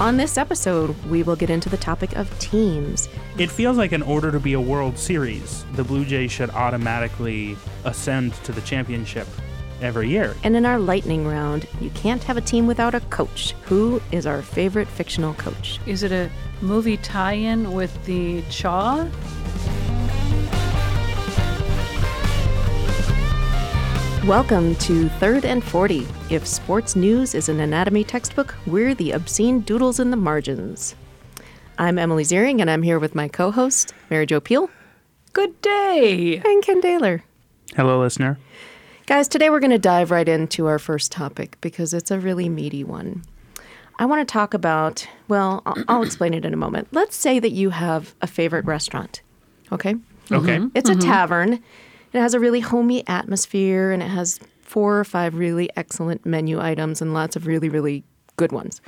On this episode, we will get into the topic of teams. It feels like in order to be a World Series, the Blue Jays should automatically ascend to the championship every year. And in our lightning round, you can't have a team without a coach. Who is our favorite fictional coach? Is it a movie tie in with the Chaw? Welcome to Third and 40. If sports news is an anatomy textbook, we're the obscene doodles in the margins. I'm Emily Ziering, and I'm here with my co host, Mary Jo Peel Good day. and Ken Daler. Hello, listener. Guys, today we're going to dive right into our first topic because it's a really meaty one. I want to talk about, well, I'll, I'll explain it in a moment. Let's say that you have a favorite restaurant, okay? Okay. It's a mm-hmm. tavern. It has a really homey atmosphere and it has four or five really excellent menu items and lots of really, really good ones.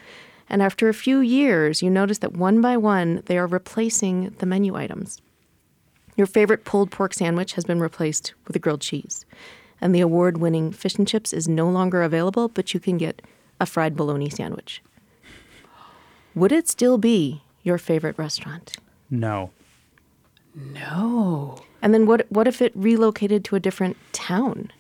And after a few years, you notice that one by one, they are replacing the menu items. Your favorite pulled pork sandwich has been replaced with a grilled cheese. And the award winning fish and chips is no longer available, but you can get a fried bologna sandwich. Would it still be your favorite restaurant? No. No. And then what what if it relocated to a different town?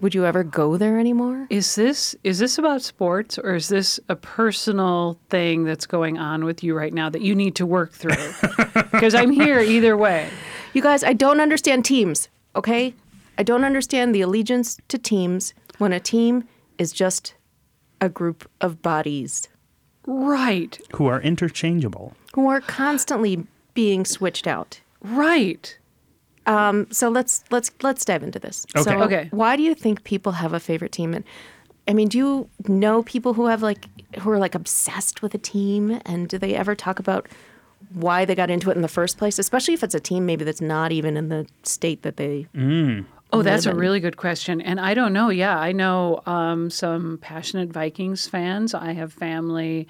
Would you ever go there anymore? Is this is this about sports or is this a personal thing that's going on with you right now that you need to work through? Because I'm here either way. You guys, I don't understand teams, okay? I don't understand the allegiance to teams when a team is just a group of bodies Right. Who are interchangeable. who are constantly being switched out. Right. Um, so let's let's let's dive into this. Okay. So Okay. Why do you think people have a favorite team? And I mean, do you know people who have like who are like obsessed with a team? And do they ever talk about why they got into it in the first place? Especially if it's a team maybe that's not even in the state that they. Oh, that's a really good question. And I don't know. Yeah, I know um, some passionate Vikings fans. I have family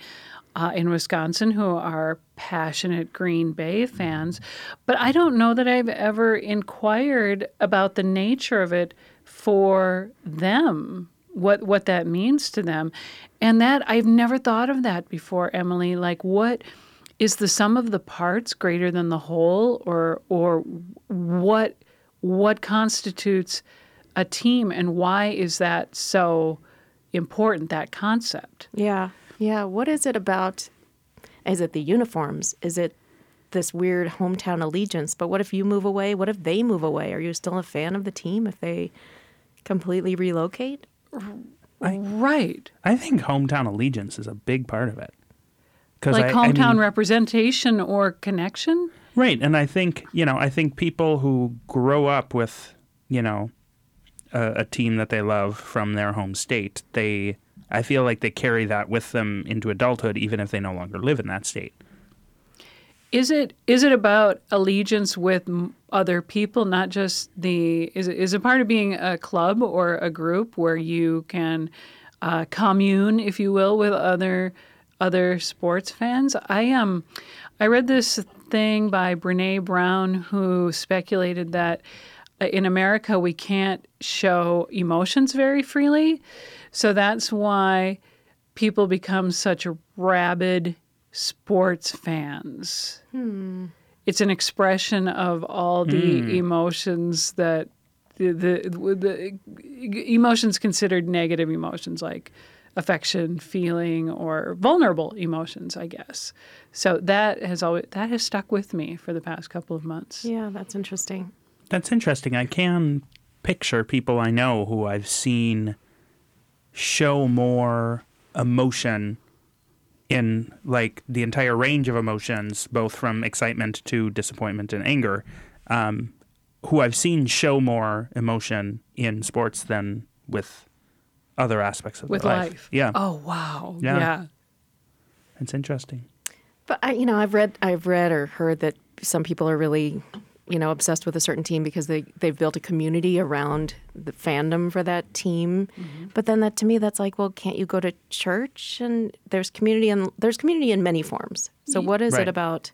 uh, in Wisconsin who are passionate Green Bay fans. But I don't know that I've ever inquired about the nature of it for them, what, what that means to them. And that I've never thought of that before, Emily. Like, what is the sum of the parts greater than the whole or or what what constitutes a team and why is that so important that concept Yeah, yeah. What is it about? Is it the uniforms? Is it this weird hometown allegiance? But what if you move away? What if they move away? Are you still a fan of the team if they completely relocate? right I think hometown allegiance is a big part of it. like I- I hometown mean- representation or connection Right, and I think you know, I think people who grow up with you know a, a team that they love from their home state, they I feel like they carry that with them into adulthood, even if they no longer live in that state. is it is it about allegiance with other people not just the is it, is it part of being a club or a group where you can uh, commune if you will with other other sports fans i um i read this thing by brene brown who speculated that uh, in america we can't show emotions very freely so that's why people become such rabid sports fans hmm. it's an expression of all the hmm. emotions that the, the the emotions considered negative emotions like affection, feeling, or vulnerable emotions, I guess. So that has always that has stuck with me for the past couple of months. Yeah, that's interesting. That's interesting. I can picture people I know who I've seen show more emotion in like the entire range of emotions, both from excitement to disappointment and anger, um, who I've seen show more emotion in sports than with other aspects of With their life. Yeah, Oh wow. Yeah. yeah. it's interesting. But I, you know, I've read, I've read or heard that some people are really, you know, obsessed with a certain team because they they've built a community around the fandom for that team. Mm-hmm. But then that to me, that's like, well, can't you go to church and there's community and there's community in many forms. So what is Right. it about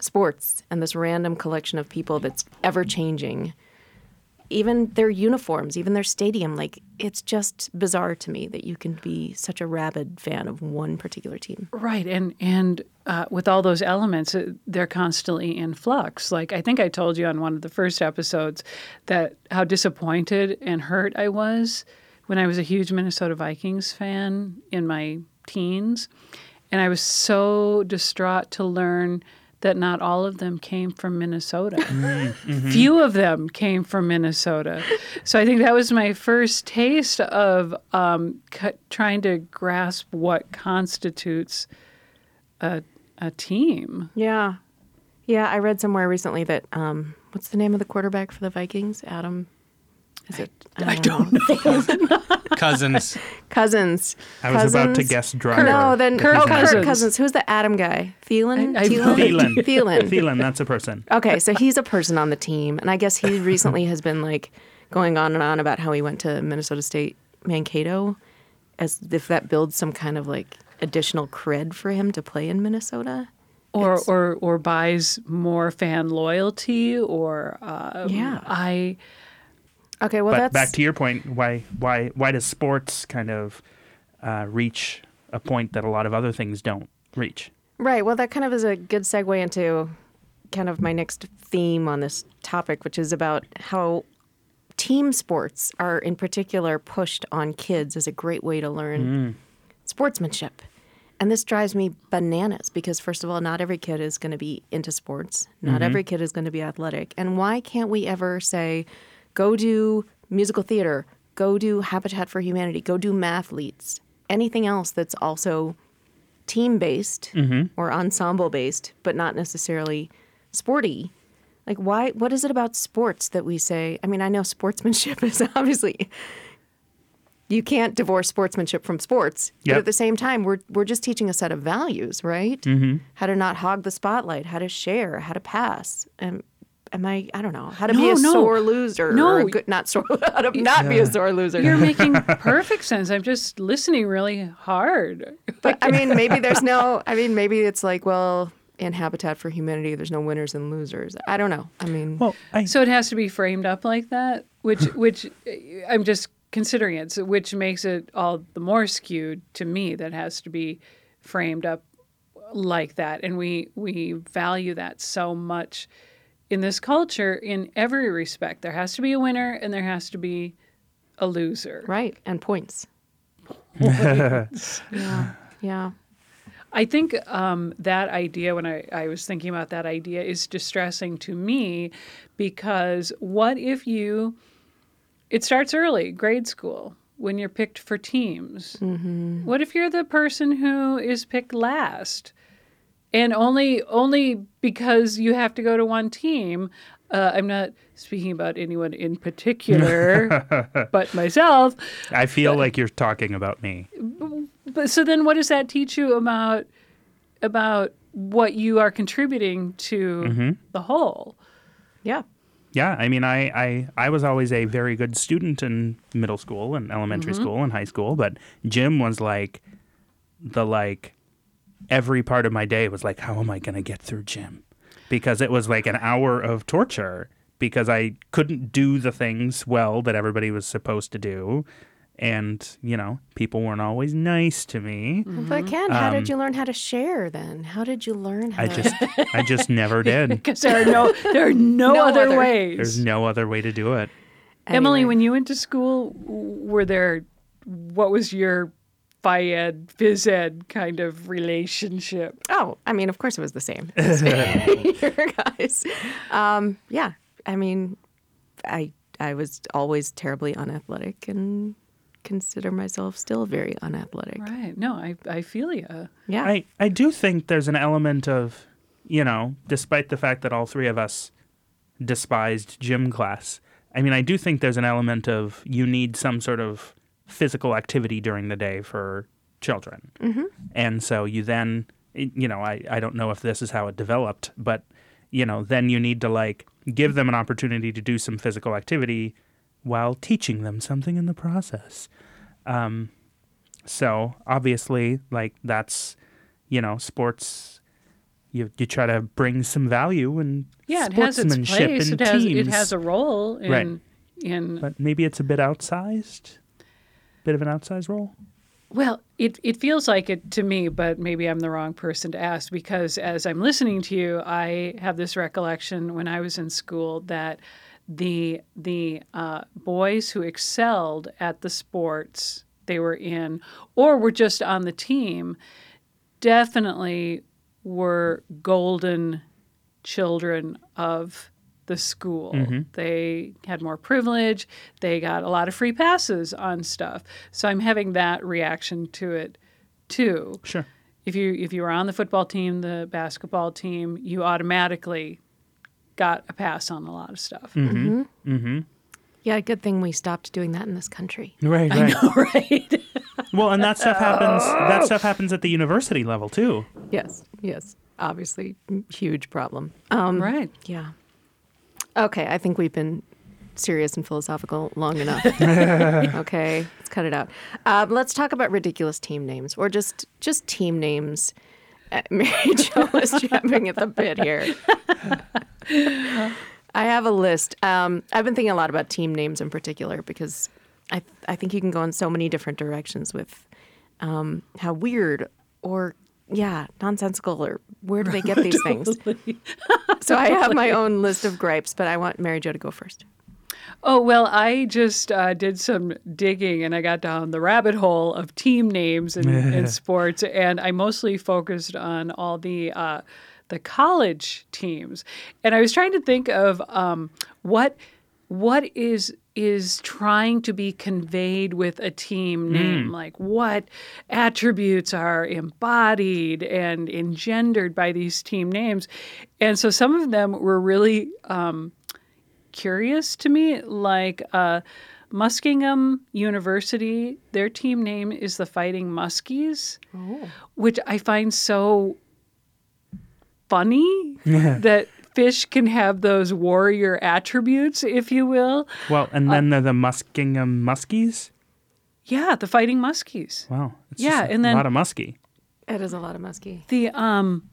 sports and this random collection of people that's ever changing even their uniforms, even their stadium. Like it's just bizarre to me that you can be such a rabid fan of one particular team. Right, and and uh, with all those elements, uh, they're constantly in flux. Like I think I told you on one of the first episodes that how disappointed and hurt I was when I was a huge Minnesota Vikings fan in my teens, and I was so distraught to learn that not all of them came from Minnesota. Mm-hmm. Few of them came from Minnesota. So I think that was my first taste of um, cu- trying to grasp what constitutes a, a team. Yeah. Yeah, I read somewhere recently that um, what's the name of the quarterback for the Vikings? Adam. Is it? I don't know. Cousins. Cousins. I was about to guess driver. No, then Kirk oh, Kirk Cousins. Cousins. Who's the Adam guy? Thielen. I- I- Thielen. Thielen. Thielen. Thielen, that's a person. Okay, so he's a person on the team, and I guess he recently has been like going on and on about how he went to Minnesota State Mankato, as if that builds some kind of like additional cred for him to play in Minnesota. or It's- or or buys more fan loyalty or uh, Yeah. I Okay, well but that's back to your point, why why why does sports kind of uh, reach a point that a lot of other things don't reach? Right. Well, that kind of is a good segue into kind of my next theme on this topic, which is about how team sports are in particular pushed on kids as a great way to learn sportsmanship. And this drives me bananas because, first of all, not every kid is going to be into sports. Not every kid is going to be athletic. And why can't we ever say, go do musical theater, go do Habitat for Humanity, go do mathletes, anything else that's also team based or ensemble based, but not necessarily sporty. Like why what is it about sports that we say I mean, I know sportsmanship is obviously you can't divorce sportsmanship from sports. But at the same time, we're we're just teaching a set of values, right? Mm-hmm. How to not hog the spotlight, how to share, how to pass. And am I I don't know, how to be a no. sore loser No. or a good not sore how to not be a sore loser. you're making perfect sense. I'm just listening really hard. But I mean, maybe there's no. I mean, maybe it's like, well, in Habitat for Humanity, there's no winners and losers. I don't know. I mean, Well, I So it has to be framed up like that, which which I'm just considering it, so which makes it all the more skewed to me. That has to be framed up like that, and we we value that so much in this culture in every respect. There has to be a winner, and there has to be a loser. right and points. yeah, yeah. I think um, that idea, when I, I was thinking about that idea, is distressing to me because what if you, it starts early, grade school, when you're picked for teams. What if you're the person who is picked last? And only only because you have to go to one team. Uh, I'm not speaking about anyone in particular, but myself. I feel like you're talking about me. But so then, what does that teach you about about what you are contributing to the whole? Yeah. Yeah, I mean, I, I, I was always a very good student in middle school and elementary school and high school, but gym was like the like every part of my day was like, how am I going to get through gym? Because it was like an hour of torture because I couldn't do the things well that everybody was supposed to do. And, you know, people weren't always nice to me. But Ken, how did um, you learn how to share then? How did you learn how I to? just I just never did. Because there are no there are no, No other, other. ways. There's no other way to do it. Emily, when you went to school, were there? What was your phi ed, phys ed kind of relationship? Oh, I mean, of course it was the same. your guys. Um, yeah, I mean, I I was always terribly unathletic and consider myself still very unathletic. Right. No, I I feel you. Yeah. I, I do think there's an element of, you know, despite the fact that all three of us despised gym class, I mean, I do think there's an element of you need some sort of physical activity during the day for children. Mm-hmm. And so you then, you know, I, I don't know if this is how it developed, but, you know, then you need to like give them an opportunity to do some physical activity while teaching them something in the process. Um, so obviously, like that's you know, sports. You you try to bring some value and Yeah, it has its sportsmanship place. It has teams. it has a role in Right. in But maybe it's a bit outsized. Bit of an outsized role. Well, it, it feels like it to me, but maybe I'm the wrong person to ask because as I'm listening to you, I have this recollection when I was in school that the the uh, boys who excelled at the sports they were in or were just on the team definitely were golden children of the school. They had more privilege. They got a lot of free passes on stuff. So I'm having that reaction to it too. Sure. If you if you were on the football team, the basketball team, you automatically got a pass on a lot of stuff. Mm-hmm. Yeah, good thing we stopped doing that in this country. Right, right. right. Well, and that stuff happens. That stuff happens at the university level too. Yes, yes. Obviously, huge problem. Um, right. Yeah. Okay, I think we've been serious and philosophical long enough. okay, let's cut it out. Uh, let's talk about ridiculous team names, or just just team names. Uh, Mary Jo is jumping at the bit here. I have a list. Um, I've been thinking a lot about team names in particular because I I think you can go in so many different directions with um, how weird or yeah nonsensical or where do they get these things? so I have my own list of gripes, but I want Mary Jo to go first. Oh, well, I just uh, did some digging and I got down the rabbit hole of team names in, in sports, and I mostly focused on all the uh, the college teams. And I was trying to think of um, what what is is trying to be conveyed with a team name like what attributes are embodied and engendered by these team names. And so some of them were really um, curious to me. Like uh, Muskingum University, their team name is the Fighting Muskies, which I find so funny that fish can have those warrior attributes, if you will. Well, and then they're the Muskingum Muskies. Yeah, the Fighting Muskies. Wow. It's Yeah, just a and then- lot of muskie. It is a lot of musky. The um,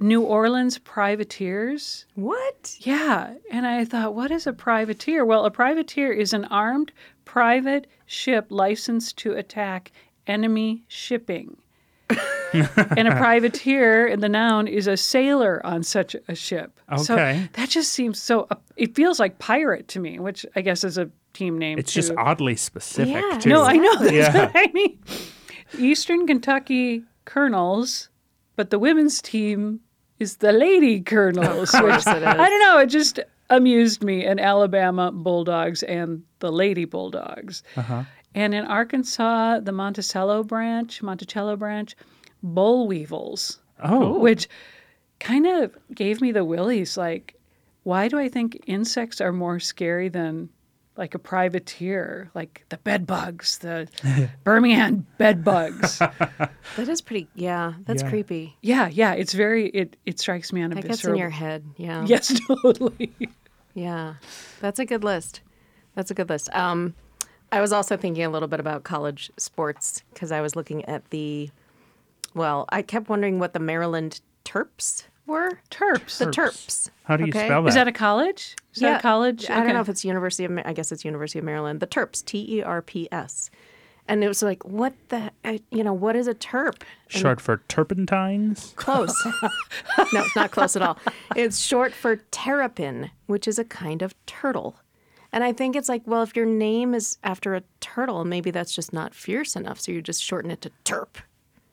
New Orleans Privateers. What? Yeah. And I thought, what is a privateer? Well, a privateer is an armed private ship licensed to attack enemy shipping. and a privateer in the noun is a sailor on such a ship. So Okay. that just seems so, uh, it feels like pirate to me, which I guess is a team name. It's just oddly specific Yeah. too. No, I know. That's Yeah. what I mean. Eastern Kentucky Colonels, but the women's team is the Lady Colonels. course which, it is. I don't know. It just amused me. in Alabama Bulldogs and the Lady Bulldogs. Uh-huh. And in Arkansas, the Monticello branch, Monticello branch, Boll Weevils, Oh, which kind of gave me the willies. Like, why do I think insects are more scary than like a privateer, like the bed bugs, the Birmingham bed bugs? That is pretty. Yeah, that's Yeah. creepy. yeah, yeah, it's very it it strikes me on a That gets in your head. Yeah. Yes, totally. Yeah, that's a good list. That's a good list. Um, I was also thinking a little bit about college sports because I was looking at the. Well, I kept wondering what the Maryland Terps were. Terps. The Terps. how do you okay? spell that? Is that a college? Is that a college? I don't know if it's University of. Ma- I guess it's University of Maryland. The Terps. T E R P S. And it was like, what the, I, you know, what is a terp? And Short for turpentines. Close. no, not close at all. It's short for terrapin, which is a kind of turtle. And I think it's like, well, if your name is after a turtle, maybe that's just not fierce enough. So you just shorten it to terp.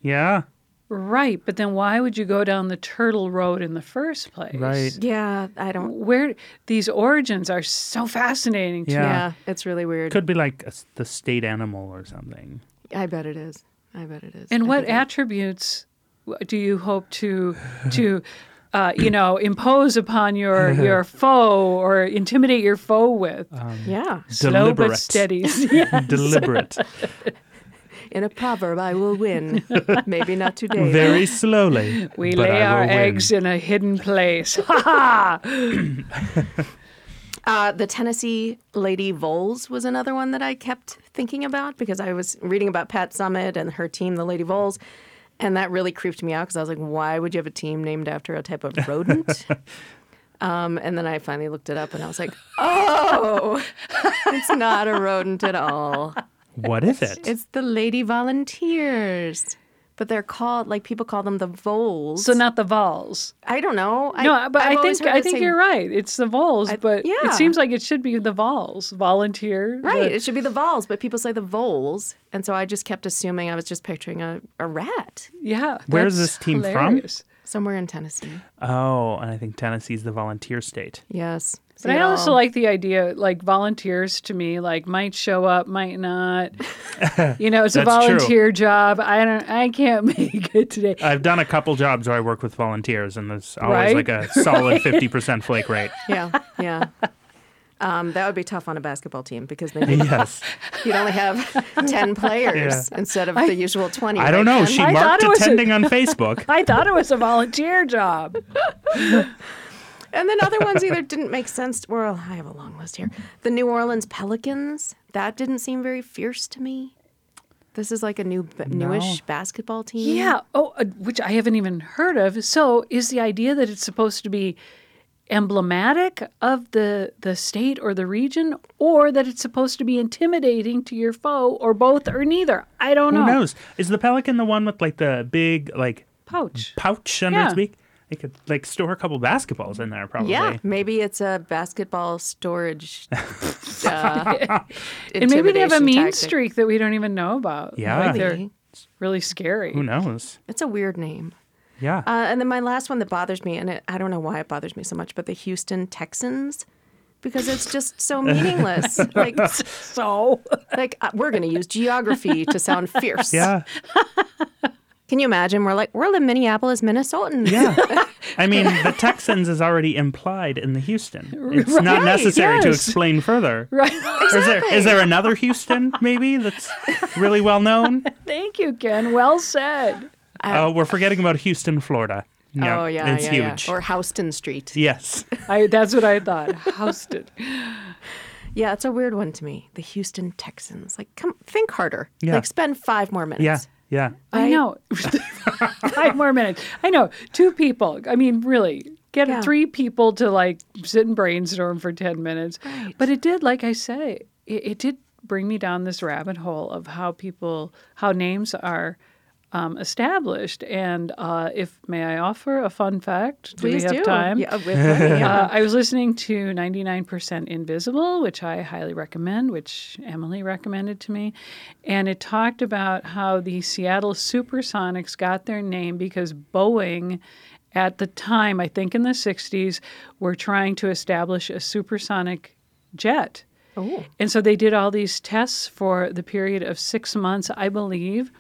Yeah. Right, but then why would you go down the turtle road in the first place? Right. Yeah, I don't. Where these origins are so fascinating to Yeah. me. Yeah, it's really weird. Could be like a s the state animal or something. I bet it is. I bet it is. And I what think it- attributes do you hope to to uh, you know impose upon your your foe or intimidate your foe with? Yeah. Slow but steady. Yeah. Deliberate. In a proverb, I will win. maybe not today. Very slowly. We but lay I our will win. eggs in a hidden place. Ha ha! Uh, the Tennessee Lady Voles was another one that I kept thinking about because I was reading about Pat Summitt and her team, the Lady Voles, and that really creeped me out because I was like, why would you have a team named after a type of rodent? Um, and then I finally looked it up and I was like, oh, it's not a rodent at all. What is it? It's the lady volunteers. But they're called, like people call them the voles. So not the vols. I don't know. I, No, but I've I think I think say- you're right. It's the vols, but yeah. it seems like it should be the vols. Volunteer. the- Right, it should be the voles, but people say the voles. And so I just kept assuming I was just picturing a, a rat yeah. Where's that's this team from? somewhere in Tennessee. oh, and I think Tennessee's the volunteer state. Yes. But I also like the idea, like volunteers to me, like might show up, might not. You know, it's a That's true. volunteer job. I don't, I can't make it today. I've done a couple jobs where I work with volunteers, and there's always Right? like a solid 50% flake rate. Yeah, yeah. Um, that would be tough on a basketball team because then you'd, Yes. you'd only have 10 players instead of the usual 20. I don't know. Ken? She I marked thought it was a- attending on Facebook. I thought it was a volunteer job. And then other ones either didn't make sense. Well, I have a long list here. The New Orleans Pelicans, that didn't seem very fierce to me. This is like a new, newish basketball team. Yeah. Oh, uh, which I haven't even heard of. So, is the idea that it's supposed to be emblematic of the the state or the region, or that it's supposed to be intimidating to your foe, or both, or neither? I don't Who know. Who knows? Is the pelican the one with like the big like Pouch. pouch under Yeah. its beak? They could like store a couple basketballs in there, probably. Yeah, maybe it's a basketball storage. uh, And maybe they have a intimidation mean tactic. streak that we don't even know about. Yeah. Like they're Maybe. really scary. Who knows? It's a weird name. Yeah. Uh, and then my last one that bothers me, and it, I don't know why it bothers me so much, but the Houston Texans, because it's just so meaningless. like, So, like uh, we're going to use geography to sound fierce. yeah. Can you imagine? We're like, we're the Minneapolis Minnesotans. Yeah. I mean, the Texans is already implied in the Houston. It's not Right, necessary to explain further. right. Is there is there another Houston maybe that's really well known? Thank you, Ken. Well said. Oh, we're forgetting about Houston, Florida. Oh, yeah, oh, yeah. it's yeah, huge. Yeah. Or Houston Street. yes. I, that's what I thought. Houston. Yeah, it's a weird one to me. The Houston Texans. Like, come think harder. Yeah. Like, spend five more minutes. Yeah. Yeah. I Right? know. Five more minutes. I know. Two people. I mean, really, get Yeah. three people to like sit and brainstorm for 10 minutes. Right. But it did, like I say, it, it did bring me down this rabbit hole of how people, how names are um, established. And uh, if, may I offer a fun fact? Do Please we have do. time? Yeah, with money, yeah. Uh, I was listening to 99% Invisible, which I highly recommend, which Emily recommended to me. And it talked about how the Seattle Supersonics got their name because Boeing, at the time, I think in the 60s, were trying to establish a supersonic jet. Oh. And so they did all these tests for the period of six months, I believe,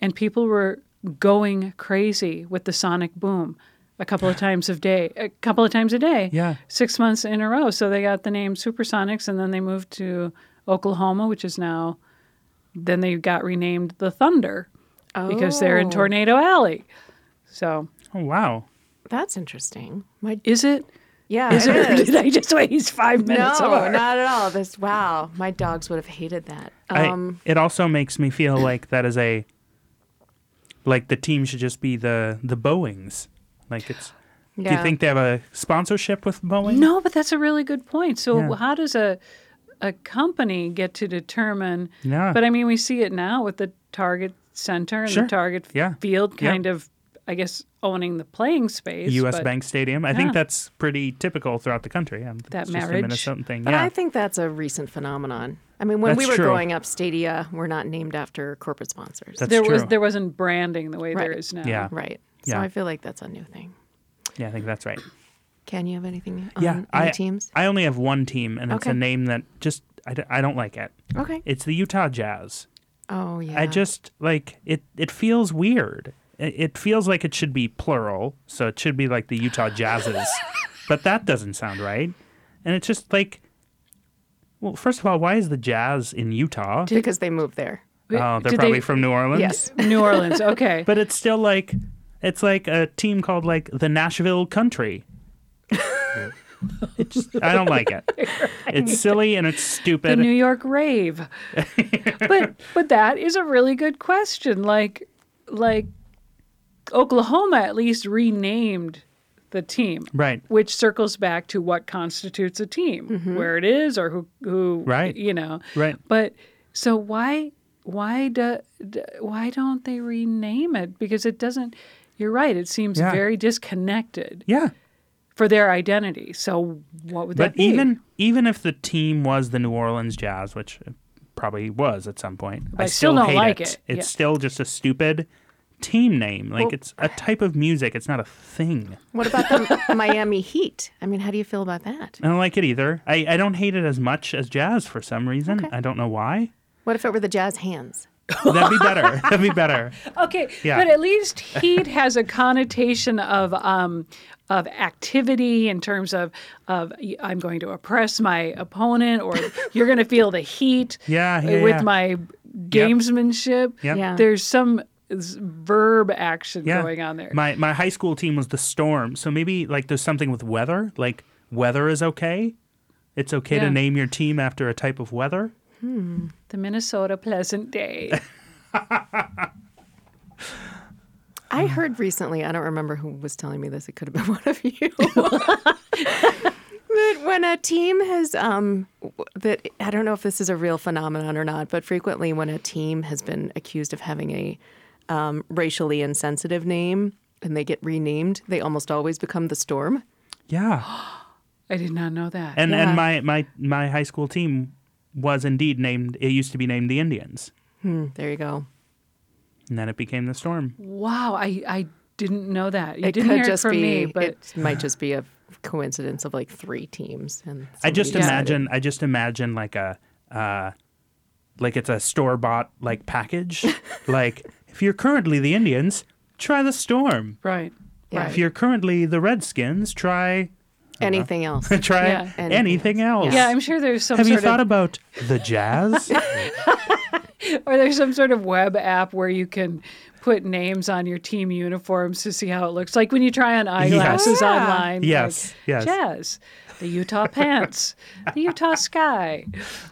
and people were going crazy with the sonic boom a couple of times a day, a couple of times a day, Yeah. six months in a row. So they got the name Supersonics, and then they moved to Oklahoma, which is now, then they got renamed the Thunder because they're in Oh. Tornado Alley. So Oh wow. That's interesting. My, is it? yeah, Is it it? Or is. did I just waste five minutes? of No, our- not at all. This wow, my dogs would have hated that. I- Um, it also makes me feel like that is a like the team should just be the the Boeings. Like it's Yeah. do you think they have a sponsorship with Boeing? No, but that's a really good point. So Yeah. how does a a company get to determine? Yeah. But I mean, we see it now with the Target Center and Sure. the Target Yeah. Field, Yeah. kind of, I guess, owning the playing space. US but Bank Stadium. I Yeah. think that's pretty typical throughout the country. Yeah, That it's just a marriage. Minnesotan thing. but yeah. I think that's a recent phenomenon. I mean, when we were true. growing up, Stadia were not named after corporate sponsors. That's there was there wasn't branding the way there Right. is now. Yeah. right. So Yeah. I feel like that's a new thing. yeah, I think that's right. Can you have anything on Yeah, any I teams? I only have one team, and it's a name that just I, I don't like it. Okay. It's the Utah Jazz. Oh yeah. I just like it. It feels weird. It, it feels like it should be plural, so it should be like the Utah Jazzes, but that doesn't sound right. And it's just like, well, first of all, why is the Jazz in Utah? because they moved there. Oh, they're Did probably they- from New Orleans. Yes. New Orleans. Okay. But it's still like, it's like a team called like the Nashville Country. It just, I don't like it. It's silly and it's the stupid. New York rave. but but that is a really good question. Like like Oklahoma at least renamed the team. Right. Which circles back to what constitutes a team, mm-hmm. where it is or who who Right. you know. Right. But so why why do, why don't they rename it? Because it doesn't you're right, it seems Yeah. very disconnected Yeah. for their identity. So what would that be? But be? even even if the team was the New Orleans Jazz, which it probably was at some point, But I still don't hate like it. it. It's Yeah. still just a stupid team name. Like Well- it's a type of music. It's not a thing. What about the Miami Heat? I mean, how do you feel about that? I don't like it either. I, I don't hate it as much as jazz for some reason. Okay. I don't know why. What if it were the Jazz Hands? That'd be better. That'd be better. Okay, Yeah. but at least heat has a connotation of um, of activity in terms of of y- I'm going to oppress my opponent, or you're going to feel the heat Yeah, yeah, with yeah. my gamesmanship. Yep. Yeah. There's some s- verb action Yeah. going on there. My my high school team was the Storm, so maybe like there's something with weather. Like weather is okay. It's okay Yeah. to name your team after a type of weather. the Minnesota Pleasant Day. I heard recently, I don't remember who was telling me this, it could have been one of you. that when a team has, um, that I don't know if this is a real phenomenon or not, but frequently when a team has been accused of having a um, racially insensitive name and they get renamed, they almost always become the Storm. Yeah. I did not know that. And Yeah. and my, my my high school team was indeed named it used to be named the Indians. There you go. And then it became the Storm. wow, I, I didn't know that. You it didn't could hear just it from be, me, but it might just be a coincidence of like three teams. And I just somebody decided- imagine I just imagine like a uh like it's a store bought like package. like if you're currently the Indians, try the Storm. right, Yeah. right. If you're currently the Redskins, try anything else. try Yeah. anything, Anything else. yeah, I'm sure there's some Have you thought of about the Jazz? Or there's some sort of web app where you can put names on your team uniforms to see how it looks. Like when you try on eyeglasses Yeah. online. Yes, like, yes. Jazz, the Utah pants, the Utah sky.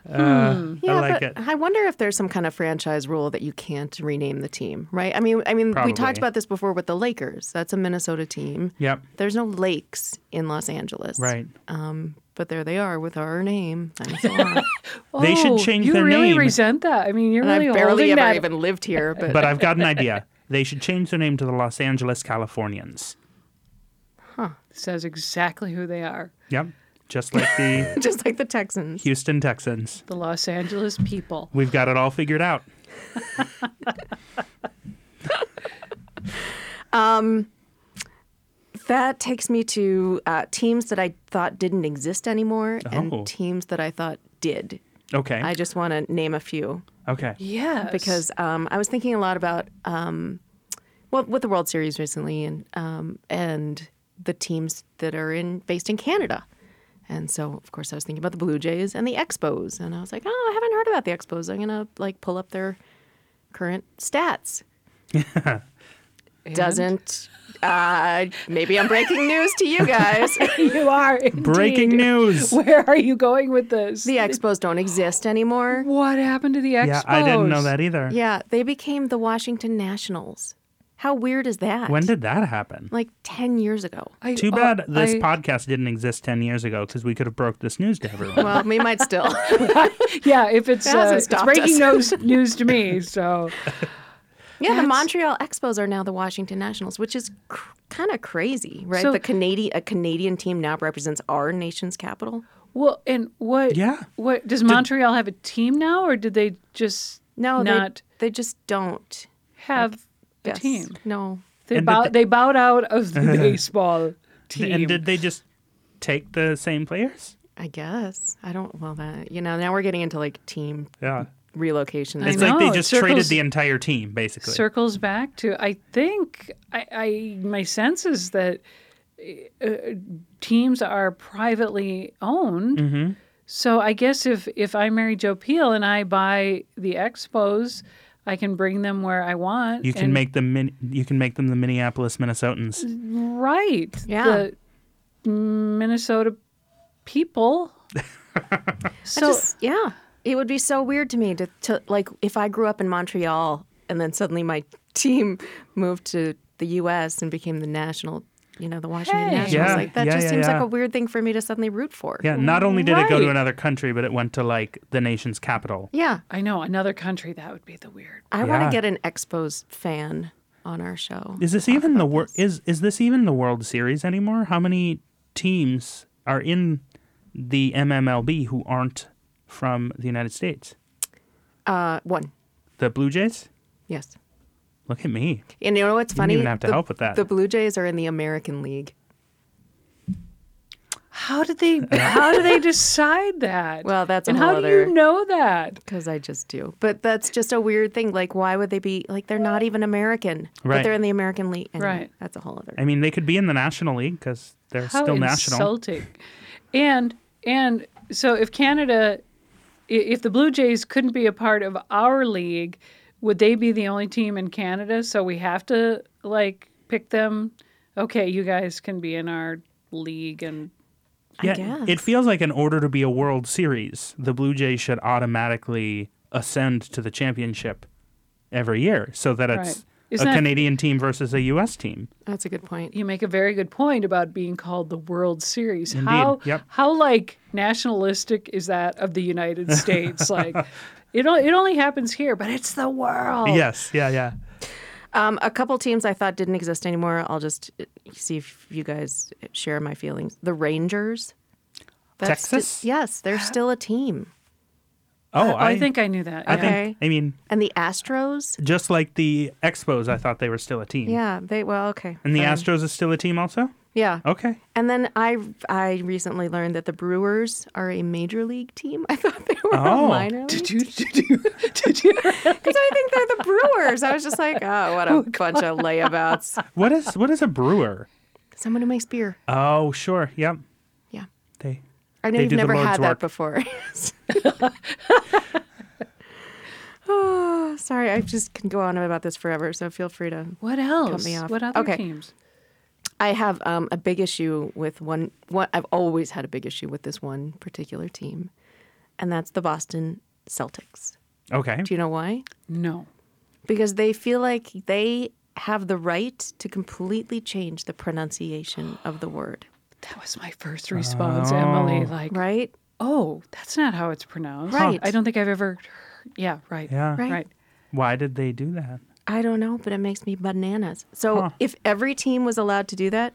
Uh, Yeah, I like but it. I wonder if there's some kind of franchise rule that you can't rename the team, right? I mean, I mean, we talked about this before with the Lakers. That's a Minnesota team. Yep. There's no lakes in Los Angeles, Right. Um, but there they are with our name. Thanks a lot. They should Oh, change you their really name. resent that. I mean, you're and really I've barely ever that. even lived here, but, But I've got an idea. They should change their name to the Los Angeles Californians. Says exactly who they are. Yep. Just like the just like the Texans. Houston Texans. The Los Angeles people. We've got it all figured out. That takes me to uh, teams that I thought didn't exist anymore Oh. and teams that I thought did. Okay. I just want to name a few. okay. Yeah. because um, I was thinking a lot about um, well with the World Series recently and um, and the teams that are in based in Canada. And so, of course, I was thinking about the Blue Jays and the Expos, and I was like, "Oh, I haven't heard about the Expos. I'm gonna like pull up their current stats." Doesn't uh, maybe I'm breaking news to you guys. you are indeed. Breaking news. Where are you going with this? the Expos don't exist anymore. what happened to the Expos? Yeah, I didn't know that either. Yeah, they became the Washington Nationals. How weird is that? When did that happen? like 10 years ago. I- Too bad this I- podcast didn't exist 10 years ago because we could have broke this news to everyone. Well, we might still. Yeah, if it's, uh, it's breaking news, news to me. So Yeah, the Montreal Expos are now the Washington Nationals, which is cr- kind of crazy, right? So- the Canadian a Canadian team now represents our nation's capital. well, and what? Yeah. What does Montreal have a team now, or did they just No, not they, they just don't have a Yes. team? No. They bow, they- they bowed out of the baseball team. and did they just take the same players? I guess. I don't well that you know, now we're getting into like team Yeah. relocations. I It's like they know, it just traded the entire team, basically. circles back to I think I, I my sense is that uh, teams are privately owned. Mm-hmm. So I guess if if I Mary Jo Peel and I buy the Expos, I can bring them where I want. you can and- make them min- you can make them the Minneapolis Minnesotans. right. Yeah. The Minnesota people. So just, yeah. It would be so weird to me to, to like if I grew up in Montreal and then suddenly my team moved to the US and became the national you know, the Washington Hey. Nationals. Yeah, like that yeah, just yeah, seems like a weird thing for me to suddenly root for. Yeah, not only did it go to another country, but it went to like the nation's capital. Yeah. I know another country that would be the weird. I want to get an Expos fan on our show. Is this even the about wor- this. is is this even the World Series anymore? How many teams are in the MMLB who aren't from the United States? uh one? The Blue Jays? Yes. Look at me. And you know what's funny? You didn't even have to the, help with that. The Blue Jays are in the American League. How did they? How do they decide that? Well, that's a and whole how do you know that? Because I just do. But that's just a weird thing. Like, why would they be like they're not even American, but Right. they're in the American League? Anyway, Right. That's a whole other. I mean, they could be in the National League because they're How still national. insulting. And and so if Canada, if the Blue Jays couldn't be a part of our league, would they be the only team in Canada? So we have to like pick them. Okay, you guys can be in our league, and I Yeah, guess. it feels like in order to be a World Series, the Blue Jays should automatically ascend to the championship every year, so that it's Right. a that- Canadian team versus a U.S. team. That's a good point. you make a very good point about being called the World Series. Indeed, How yep. how like nationalistic is that of the United States? like it o- it only happens here, but it's the world. Yes, yeah, yeah. Um, a couple teams I thought didn't exist anymore. I'll just uh, see if you guys share my feelings. The Rangers. Texas? sti- yes, they're still a team. Oh, Oh, I, think I knew that. I yeah. think. Okay. I mean, And the Astros. just like the Expos, I thought they were still a team. Yeah, they well, okay. And the fine. Astros is still a team, also. Yeah. Okay. And then I I recently learned that the Brewers are a major league team. I thought they were Oh. a minor league. Did you? Did you? Did you? Because I think they're the Brewers. I was just like, oh, what a oh, bunch of layabouts. What is what is a brewer? Someone who makes beer. Oh, sure. Yep. Yeah. They. I know They you've do the never Lord's had work. that before. oh, sorry. I just can go on about this forever. So feel free to. What else? Cut me off. What other Okay. teams? I have um, a big issue with one, one. I've always had a big issue with this one particular team, and that's the Boston Celtics. Okay. Do you know why? No. Because they feel like they have the right to completely change the pronunciation of the word, That was my first response, Emily. Like, right? oh, that's not how it's pronounced. Right. I don't think I've ever. Yeah. Right. Yeah. Right. Right. Why did they do that? I don't know, but it makes me bananas. So Huh. if every team was allowed to do that,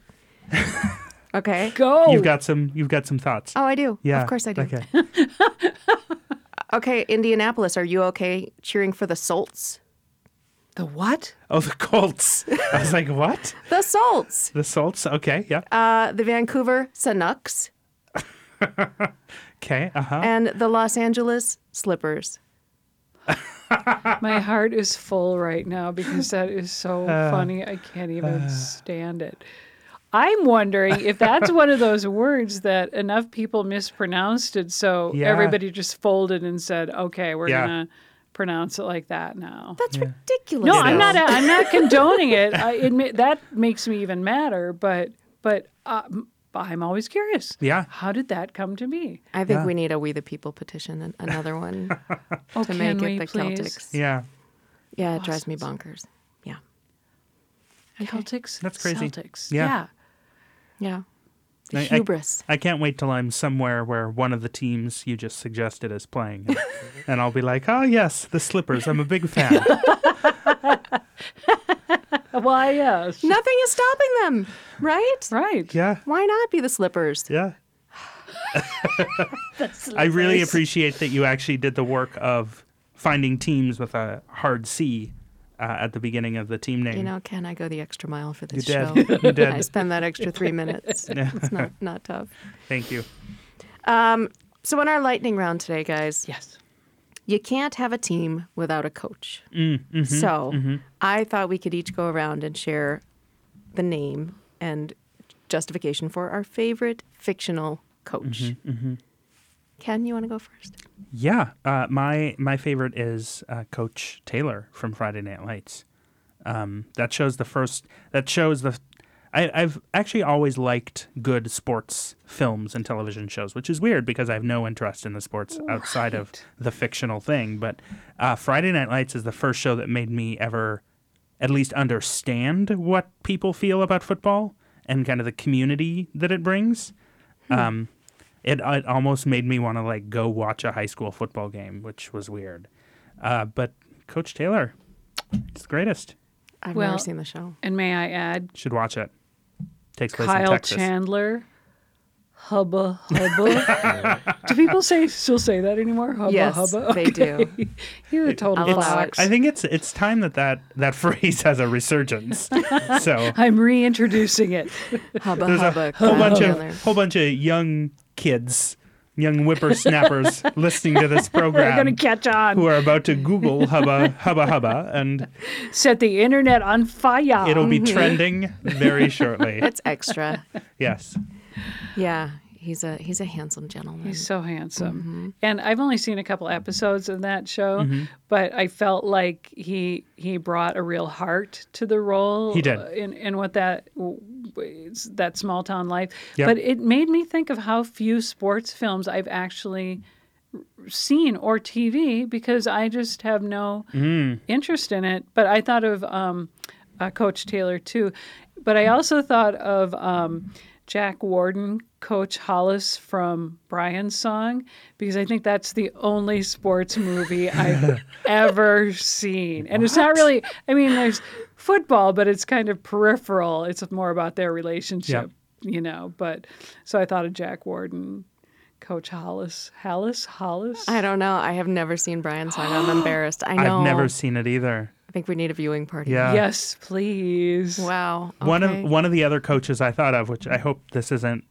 okay. Go. You've got some. You've got some thoughts. Oh, I do. yeah. Of course I do. Okay. Okay, Indianapolis, are you okay cheering for the Salts? the what? Oh, the Colts. I was like, what? The Salts. The Salts. Okay. Yeah. Uh, the Vancouver Canucks Okay. Uh huh. and the Los Angeles Slippers. My heart is full right now because that is so Uh, funny. I can't even stand it. I'm wondering if that's one of those words that enough people mispronounced it, so Yeah. everybody just folded and said, "Okay, we're Yeah. gonna pronounce it like that now." That's ridiculous. No, I'm not. I'm not condoning it. I admit that makes me even madder. But but uh, I'm always curious. Yeah. How did that come to be? I think Yeah. we need a We the People petition, another one Oh, to can make we it the please? Celtics. Yeah. Yeah, it drives me bonkers. Yeah. Celtics. That's crazy. Celtics. Yeah. yeah. Yeah. The I- I- hubris. I can't wait till I'm somewhere where one of the teams you just suggested is playing, and, and I'll be like, "Oh yes, the Slippers. I'm a big fan." Why yes. Nothing is stopping them, right? Right. yeah. Why not be the Slippers? Yeah. I really appreciate that you actually did the work of finding teams with a hard C uh, at the beginning of the team name. You know, can I go the extra mile for this You show? did. You did. I spend that extra three minutes. It's not not tough. Thank you. So in our lightning round today, guys, Yes. You can't have a team without a coach. Mm, mm-hmm, so I thought we could each go around and share the name and justification for our favorite fictional coach. Mm-hmm, Ken, you want to go first? Yeah, uh, my my favorite is uh, Coach Taylor from Friday Night Lights. Um, that shows the first. That shows the. I, I've actually always liked good sports films and television shows, which is weird because I have no interest in the sports outside of the fictional thing. But uh, Friday Night Lights is the first show that made me ever, at least, understand what people feel about football and kind of the community that it brings. Um, it, it almost made me want to like go watch a high school football game, which was weird. Uh, but Coach Taylor, it's the greatest. I've Well, never seen the show. And may I add, Should watch it. Takes place in Kyle Texas. Chandler, hubba hubba. do people say still say that anymore? Hubba Yes, hubba. they do. He's a total I'll fox. I think it's it's time that that, that phrase has a resurgence. so I'm reintroducing it. Hubba there's hubba. a whole bunch of whole bunch of young kids, young whippersnappers listening to this They're program going to catch on. who are about to Google hubba hubba hubba, and Set the internet on fire. it'll be trending very shortly. It's extra. Yes. Yeah, he's a he's a handsome gentleman. He's so handsome. Mm-hmm. And I've only seen a couple episodes of that show, but I felt like he he brought a real heart to the role. He did. uh, In in what that is that small town life. Yep. But it made me think of how few sports films I've actually seen or TV because I just have no Mm. interest in it. But I thought of um, uh, Coach Taylor too. But I also thought of um, Jack Warden, Coach Hollis from Brian's Song, because I think that's the only sports movie I've ever seen. And it's not really, I mean, there's football, but it's kind of peripheral. It's more about their relationship, you know. But so I thought of Jack Warden. Coach Hollis, Hollis, Hollis. I don't know. I have never seen Brian, song. I'm embarrassed. I know. I've never seen it either. I think we need a viewing party. Yeah. Yes, please. Wow. One of one of the other coaches I thought of, which I hope this isn't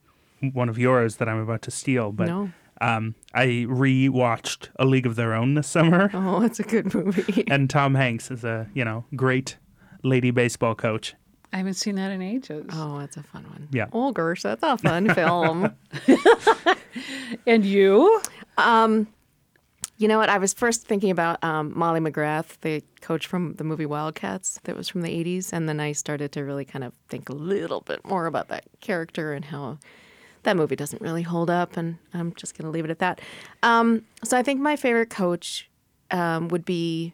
one of yours that I'm about to steal, but No. um, I re-watched A League of Their Own this summer, Oh, it's a good movie. and Tom Hanks is a you know great lady baseball coach. I haven't seen that in ages. Oh, that's a fun one. Yeah. Oh, gosh, that's a fun film. And you? You know what? I was first thinking about um, Molly McGrath, the coach from the movie Wildcats that was from the 80s. And then I started to really kind of think a little bit more about that character and how that movie doesn't really hold up. And I'm just going to leave it at that. Um, so I think my favorite coach um, would be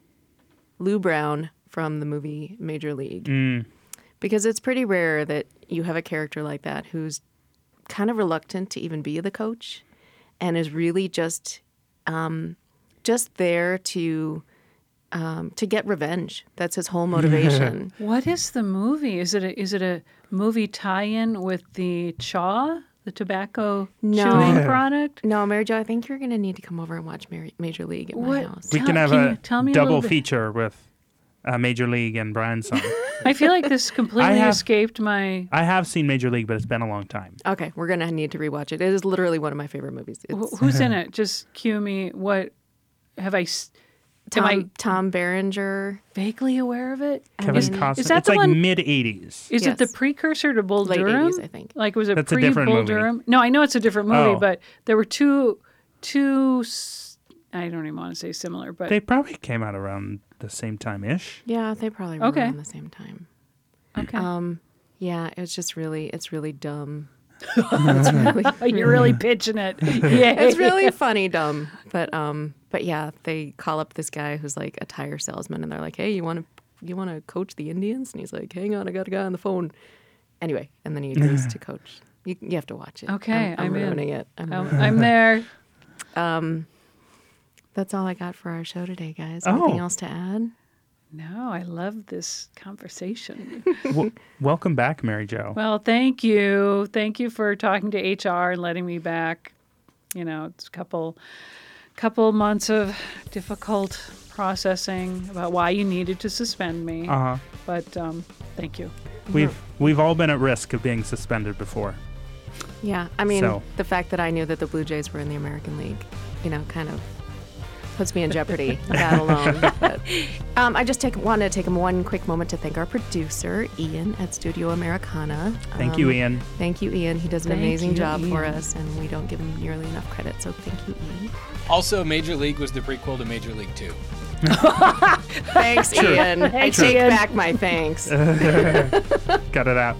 Lou Brown from the movie Major League. Because it's pretty rare that you have a character like that who's kind of reluctant to even be the coach and is really just just there to um, to get revenge. That's his whole motivation. What is the movie? Is it a, is it a movie tie-in with the chaw, the tobacco No. chewing product? no, Mary Jo, I think you're going to need to come over and watch Mary, Major League at my house. We Tell- can have can a tell me double little feature with uh, Major League and Brian's song. I feel like this completely have- escaped my. I have seen Major League, but it's been a long time. Okay, we're going to need to rewatch it. It is literally one of my favorite movies. wh- Who's in it? Just cue me. What have I? s- Tom, Am I Tom Berenger. vaguely aware of it? Kevin is, Costner. is that it's the like one? mid '80s. Is it the precursor to Bull Late Durham? 80s, I think. Like was it That's a pre different Bull movie. Durham? No, I know it's a different movie, Oh. but there were two, two. I don't even want to say similar, but They probably came out around the same time ish. Yeah, they probably were Okay. around the same time. okay. Um, yeah, it's just really, it's really dumb. it's really, You're really pitching it. Yeah, it's really funny dumb but um but yeah they call up this guy who's like a tire salesman and they're like hey you want to you want to coach the indians and he's like hang on i got a guy on the phone anyway and then he agrees to coach you, you have to watch it Okay, i'm, I'm I'm in. ruining it I'm, I'm, I'm there. That's all i got for our show today guys Oh. anything else to add No, I love this conversation. w- welcome back, Mary Jo. well, thank you. Thank you for talking to HR and letting me back. You know, it's a couple couple months of difficult processing about why you needed to suspend me. Uh huh. But um, thank you. We've we've all been at risk of being suspended before. yeah i mean So- the fact that i knew that the blue jays were in the american league you know kind of puts me in jeopardy that alone but, um, i just take, want to take one quick moment to thank our producer ian at studio americana Thank you, Um, Ian. Thank you, Ian. He does an Thank amazing you, job for us, and we don't give him nearly enough credit. So thank you, Ian. Also, Major League was the prequel to Major League Two. Thanks, Ian. I take Ian. back my thanks. Got it out.